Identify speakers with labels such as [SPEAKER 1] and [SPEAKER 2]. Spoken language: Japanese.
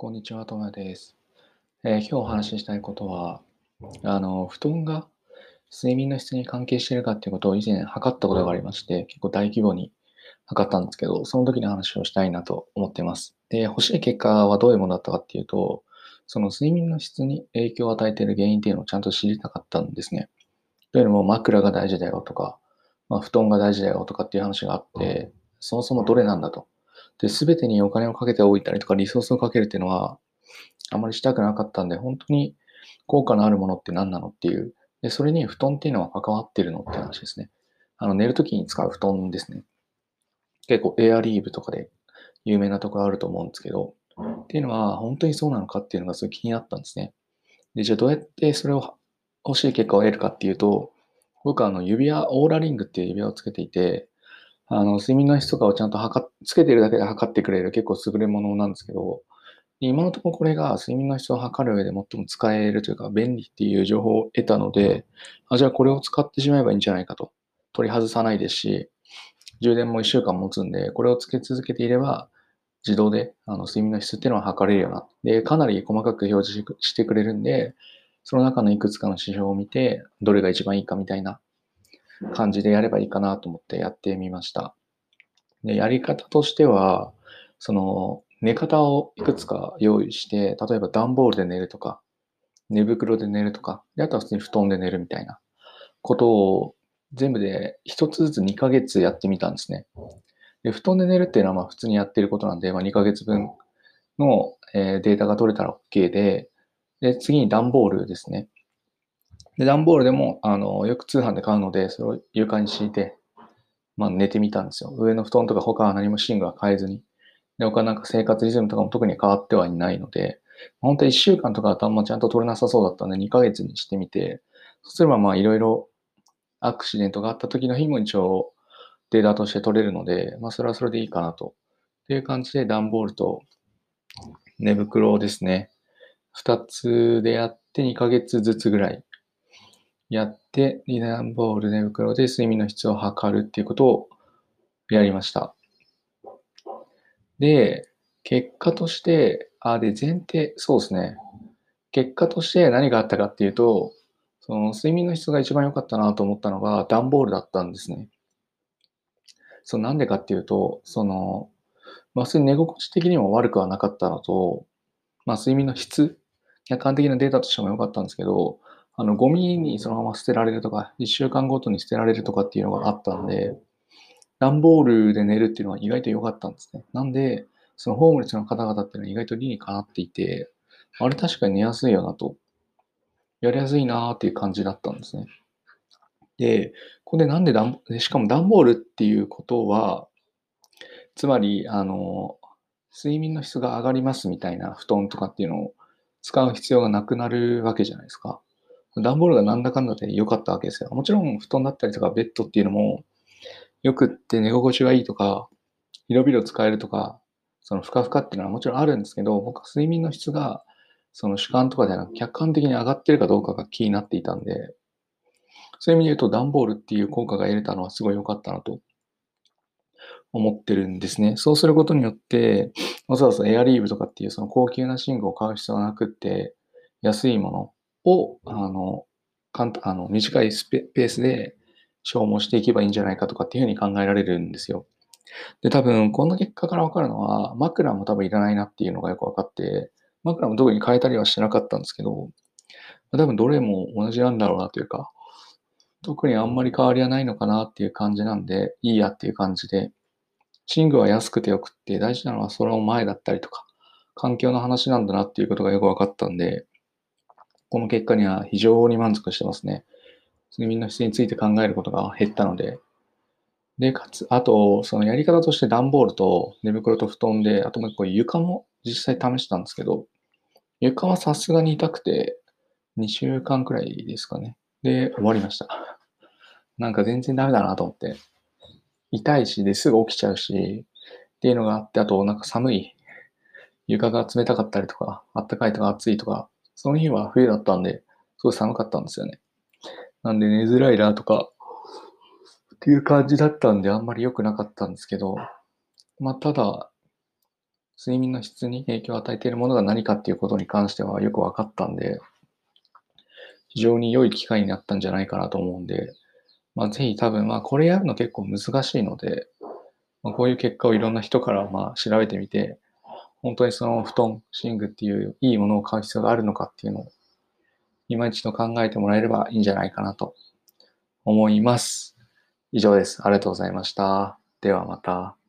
[SPEAKER 1] こんにちは、ともやです。えー今日お話ししたいことは、あの、布団が睡眠の質に関係しているかっていうことを以前測ったことがありまして、結構大規模に測ったんですけど、その時の話をしたいなと思っています。で、欲しい結果はどういうものだったかっていうと、その睡眠の質に影響を与えている原因っていうのをちゃんと知りたかったんですね。というのも枕が大事だよとか、まあ、布団が大事だよとかっていう話があって、そもそもどれなんだと。で、すべてにお金をかけておいたりとか、リソースをかけるっていうのは、あまりしたくなかったんで、本当に効果のあるものって何なのっていう。で、それに布団っていうのは関わってるのって話ですね。あの、寝るときに使う布団ですね。結構エアリーブとかで有名なところあると思うんですけど、っていうのは本当にそうなのかっていうのがすごい気になったんですね。で、じゃあどうやってそれを欲しい結果を得るかっていうと、僕はあの指輪、オーラリングっていう指輪をつけていて、あの、睡眠の質とかをちゃんと測っ、つけてるだけで測ってくれる結構優れものなんですけど、今のところこれが睡眠の質を測る上で最も使えるというか便利っていう情報を得たので、あじゃあこれを使ってしまえばいいんじゃないかと。取り外さないですし、充電も1週間持つんで、これをつけ続けていれば、自動であの睡眠の質っていうのは測れるような。で、かなり細かく表示してくれるんで、その中のいくつかの指標を見て、どれが一番いいかみたいな感じでやればいいかなと思ってやってみました。で、やり方としては、その、寝方をいくつか用意して、例えば段ボールで寝るとか、寝袋で寝るとか、であとは普通に布団で寝るみたいなことを全部で一つずつ2ヶ月やってみたんですね。で、布団で寝るっていうのはまあ普通にやってることなんで、まあ、2ヶ月分の、えデータが取れたら OK で、で、次に段ボールですね。で、段ボールでも、あの、よく通販で買うので、それを床に敷いて、まあ寝てみたんですよ。上の布団とか他は何も寝具は変えずに。で、他なんか生活リズムとかも特に変わってはいないので、本当は1週間とか頭ちゃんと取れなさそうだったんで2ヶ月にしてみて、そうすればまあいろいろアクシデントがあった時の日も一応データとして取れるので、まあそれはそれでいいかなと。っていう感じで段ボールと寝袋をですね、2つでやって2ヶ月ずつぐらいやって、リ段ボール寝袋で睡眠の質を測るっていうことをやりました。で、結果として、あ、で、前提、そうですね。結果として何があったかっていうと、その睡眠の質が一番良かったなと思ったのが段ボールだったんですね。そう、なんでかっていうと、その、まあ、普通に寝心地的にも悪くはなかったのと、まあ、睡眠の質、客観的なデータとしても良かったんですけど、あの、ゴミにそのまま捨てられるとか、1週間ごとに捨てられるとかっていうのがあったんで、段ボールで寝るっていうのは意外と良かったんですね。なんで、そのホームレスの方々っていうのは意外と理にかなっていて、あれ確かに寝やすいよなと、やりやすいなーっていう感じだったんですね。で、ここでなんで段、しかも段ボールっていうことは、つまり、あの、睡眠の質が上がりますみたいな布団とかっていうのを使う必要がなくなるわけじゃないですか。段ボールがなんだかんだで良かったわけですよ。もちろん布団だったりとかベッドっていうのもよくって寝心地がいいとか、広々使えるとか、そのふかふかっていうのはもちろんあるんですけど、僕は睡眠の質がその主観とかではなく客観的に上がってるかどうかが気になっていたんで、そういう意味で言うと段ボールっていう効果が得れたのはすごい良かったなと思ってるんですね。そうすることによって、わざわざエアリーブとかっていうその高級な寝具を買う必要がなくって、安いものを、あの、簡単あの短いスペースで消耗していけばいいんじゃないかとかっていうふうに考えられるんですよ。で、多分、この結果から分かるのは、枕も多分いらないなっていうのがよく分かって、枕も特に変えたりはしてなかったんですけど、多分どれも同じなんだろうなというか、特にあんまり変わりはないのかなっていう感じなんで、いいやっていう感じで、寝具は安くてよくって、大事なのはその前だったりとか、環境の話なんだなっていうことがよく分かったんで、この結果には非常に満足してますね。睡眠の質について考えることが減ったので。で、かつ、あと、そのやり方として段ボールと寝袋と布団で、あともう一個床も実際試したんですけど、床はさすがに痛くて、2週間くらいですかね。で、終わりました。なんか全然ダメだなと思って。痛いし、ですぐ起きちゃうし、っていうのがあって、あとなんか寒い。床が冷たかったりとか、あったかいとか暑いとか、その日は冬だったんで、すごい寒かったんですよね。なんで寝づらいなとか、っていう感じだったんで、あんまり良くなかったんですけど、まあ、ただ、睡眠の質に影響を与えているものが何かっていうことに関してはよく分かったんで、非常に良い機会になったんじゃないかなと思うんで、まあ、ぜひ多分、まあ、これやるの結構難しいので、まあ、こういう結果をいろんな人からまあ調べてみて、本当にその布団、寝具っていういいものを買う必要があるのかっていうのを、今一度考えてもらえればいいんじゃないかなと思います。以上です。ありがとうございました。ではまた。